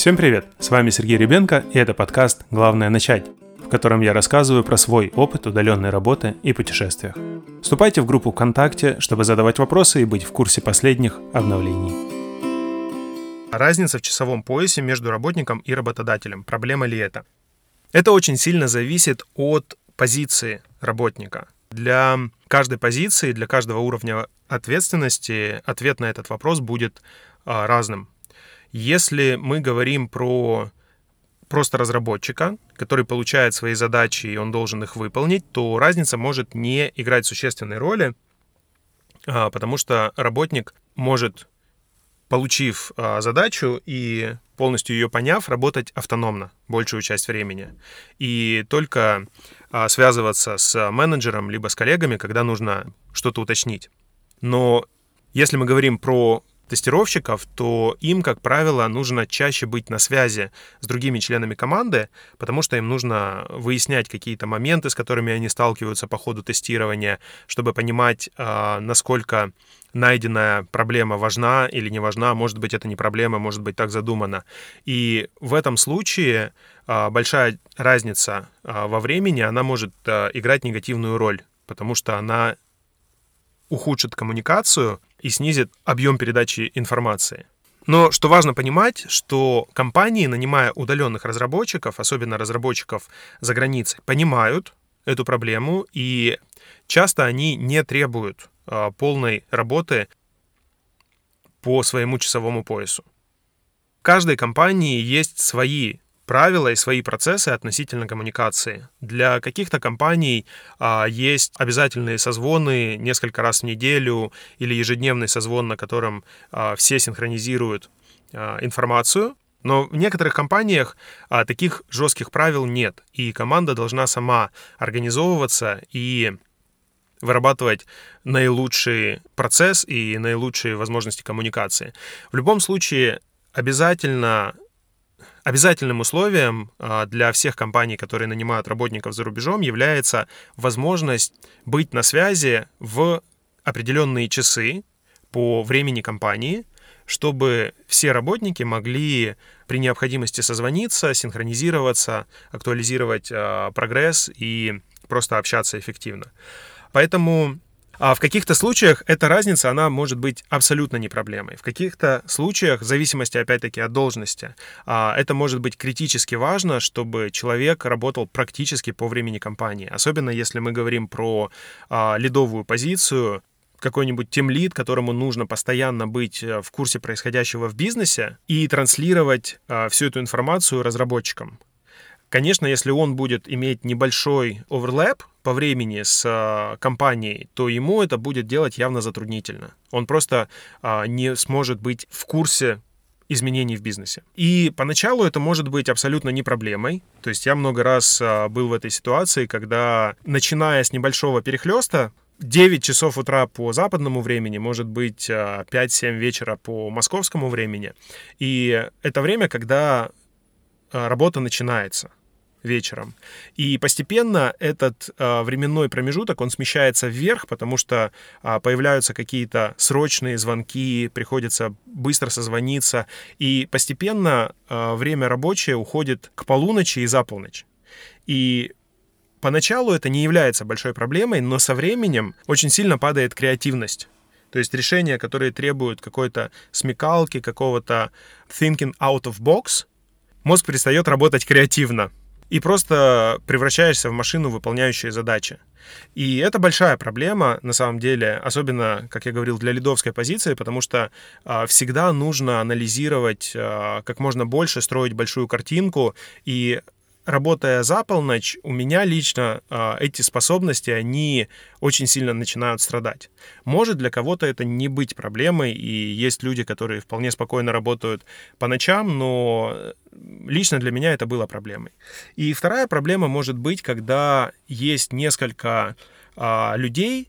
Всем привет! С вами Сергей Ребенко, и это подкаст «Главное начать», в котором я рассказываю про свой опыт удаленной работы и путешествиях. Вступайте в группу ВКонтакте, чтобы задавать вопросы и быть в курсе последних обновлений. Разница в часовом поясе между работником и работодателем. Проблема ли это? Это очень сильно зависит от позиции работника. Для каждой позиции, для каждого уровня ответственности ответ на этот вопрос будет а, разным. Если мы говорим про просто разработчика, который получает свои задачи и он должен их выполнить, то разница может не играть существенной роли, а, потому что работник может, получив а, задачу и полностью ее поняв, работать автономно большую часть времени. И только а, связываться с менеджером либо с коллегами, когда нужно что-то уточнить. Но если мы говорим про тестировщиков, то им, как правило, нужно чаще быть на связи с другими членами команды, потому что им нужно выяснять какие-то моменты, с которыми они сталкиваются по ходу тестирования, чтобы понимать, а, насколько найденная проблема важна или не важна, может быть, это не проблема, может быть, так задумано. И в этом случае а, большая разница а, во времени, она может играть негативную роль, потому что она ухудшит коммуникацию и снизит объем передачи информации. Но что важно понимать, что компании, нанимая удаленных разработчиков, особенно разработчиков за границей, понимают эту проблему, и часто они не требуют а, полной работы по своему часовому поясу. В каждой компании есть свои правила и свои процессы относительно коммуникации. Для каких-то компаний а, есть обязательные созвоны несколько раз в неделю или ежедневный созвон, на котором а, все синхронизируют а, информацию. Но в некоторых компаниях а, таких жестких правил нет, и команда должна сама организовываться и вырабатывать наилучший процесс и наилучшие возможности коммуникации. В любом случае, обязательно Обязательным условием а, для всех компаний, которые нанимают работников за рубежом, является возможность быть на связи в определенные часы по времени компании, чтобы все работники могли при необходимости созвониться, синхронизироваться, актуализировать э, прогресс и просто общаться эффективно. Поэтому а в каких-то случаях эта разница, она может быть абсолютно не проблемой. В каких-то случаях, в зависимости, опять-таки, от должности, а, это может быть критически важно, чтобы человек работал практически по времени компании. Особенно если мы говорим про а, лидовую позицию, какой-нибудь тимлид, которому нужно постоянно быть э, в курсе происходящего в бизнесе и транслировать а, всю эту информацию разработчикам. Конечно, если он будет иметь небольшой оверлэп по времени с э, компанией, то ему это будет делать явно затруднительно. Он просто э, не сможет быть в курсе изменений в бизнесе. И поначалу это может быть абсолютно не проблемой. То есть я много раз э, был в этой ситуации, когда, начиная с небольшого перехлеста, 9 часов утра по западному времени, может быть 5-7 вечера по московскому времени. И это время, когда работа начинается вечером. И постепенно этот э, временной промежуток, он смещается вверх, потому что э, появляются какие-то срочные звонки, приходится быстро созвониться, и постепенно э, время рабочее уходит к полуночи и за полночь. И поначалу это не является большой проблемой, но со временем очень сильно падает креативность. То есть решения, которые требуют какой-то смекалки, какого-то thinking out of box, мозг перестает работать креативно и просто превращаешься в машину, выполняющую задачи. И это большая проблема, на самом деле, особенно, как я говорил, для лидовской позиции, потому что а, всегда нужно анализировать а, как можно больше, строить большую картинку и работая за полночь, у меня лично э, эти способности, они очень сильно начинают страдать. Может для кого-то это не быть проблемой, и есть люди, которые вполне спокойно работают по ночам, но лично для меня это было проблемой. И вторая проблема может быть, когда есть несколько э, людей,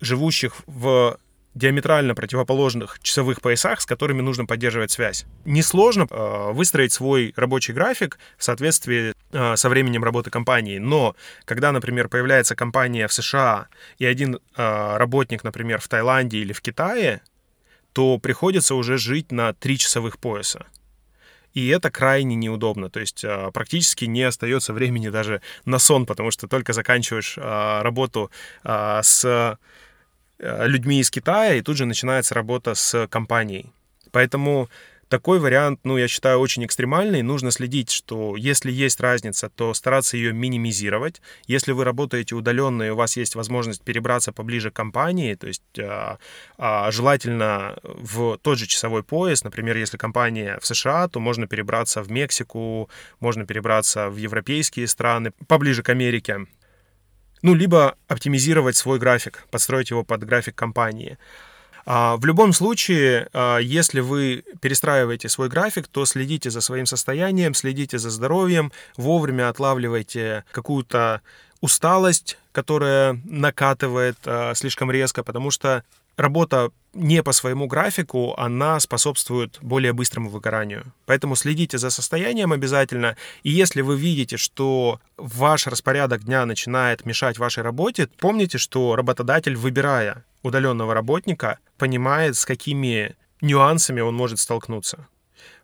живущих в диаметрально противоположных часовых поясах, с которыми нужно поддерживать связь. Несложно э, выстроить свой рабочий график в соответствии э, со временем работы компании, но когда, например, появляется компания в США и один э, работник, например, в Таиланде или в Китае, то приходится уже жить на три часовых пояса. И это крайне неудобно. То есть а, практически не остается времени даже на сон, потому что только заканчиваешь а, работу а, с людьми из Китая, и тут же начинается работа с компанией. Поэтому такой вариант, ну, я считаю, очень экстремальный. Нужно следить, что если есть разница, то стараться ее минимизировать. Если вы работаете удаленно и у вас есть возможность перебраться поближе к компании, то есть а, а, желательно в тот же часовой пояс, например, если компания в США, то можно перебраться в Мексику, можно перебраться в европейские страны, поближе к Америке. Ну, либо оптимизировать свой график, подстроить его под график компании. А, в любом случае, а, если вы перестраиваете свой график, то следите за своим состоянием, следите за здоровьем, вовремя отлавливайте какую-то усталость, которая накатывает а, слишком резко, потому что работа не по своему графику, она способствует более быстрому выгоранию. Поэтому следите за состоянием обязательно. И если вы видите, что ваш распорядок дня начинает мешать вашей работе, помните, что работодатель, выбирая удаленного работника, понимает, с какими нюансами он может столкнуться.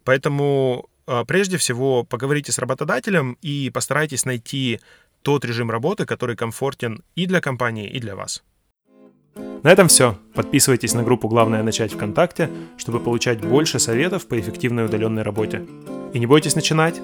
Поэтому а, прежде всего поговорите с работодателем и постарайтесь найти тот режим работы, который комфортен и для компании, и для вас. На этом все. Подписывайтесь на группу «Главное начать ВКонтакте», чтобы получать больше советов по эффективной удаленной работе. И не бойтесь начинать.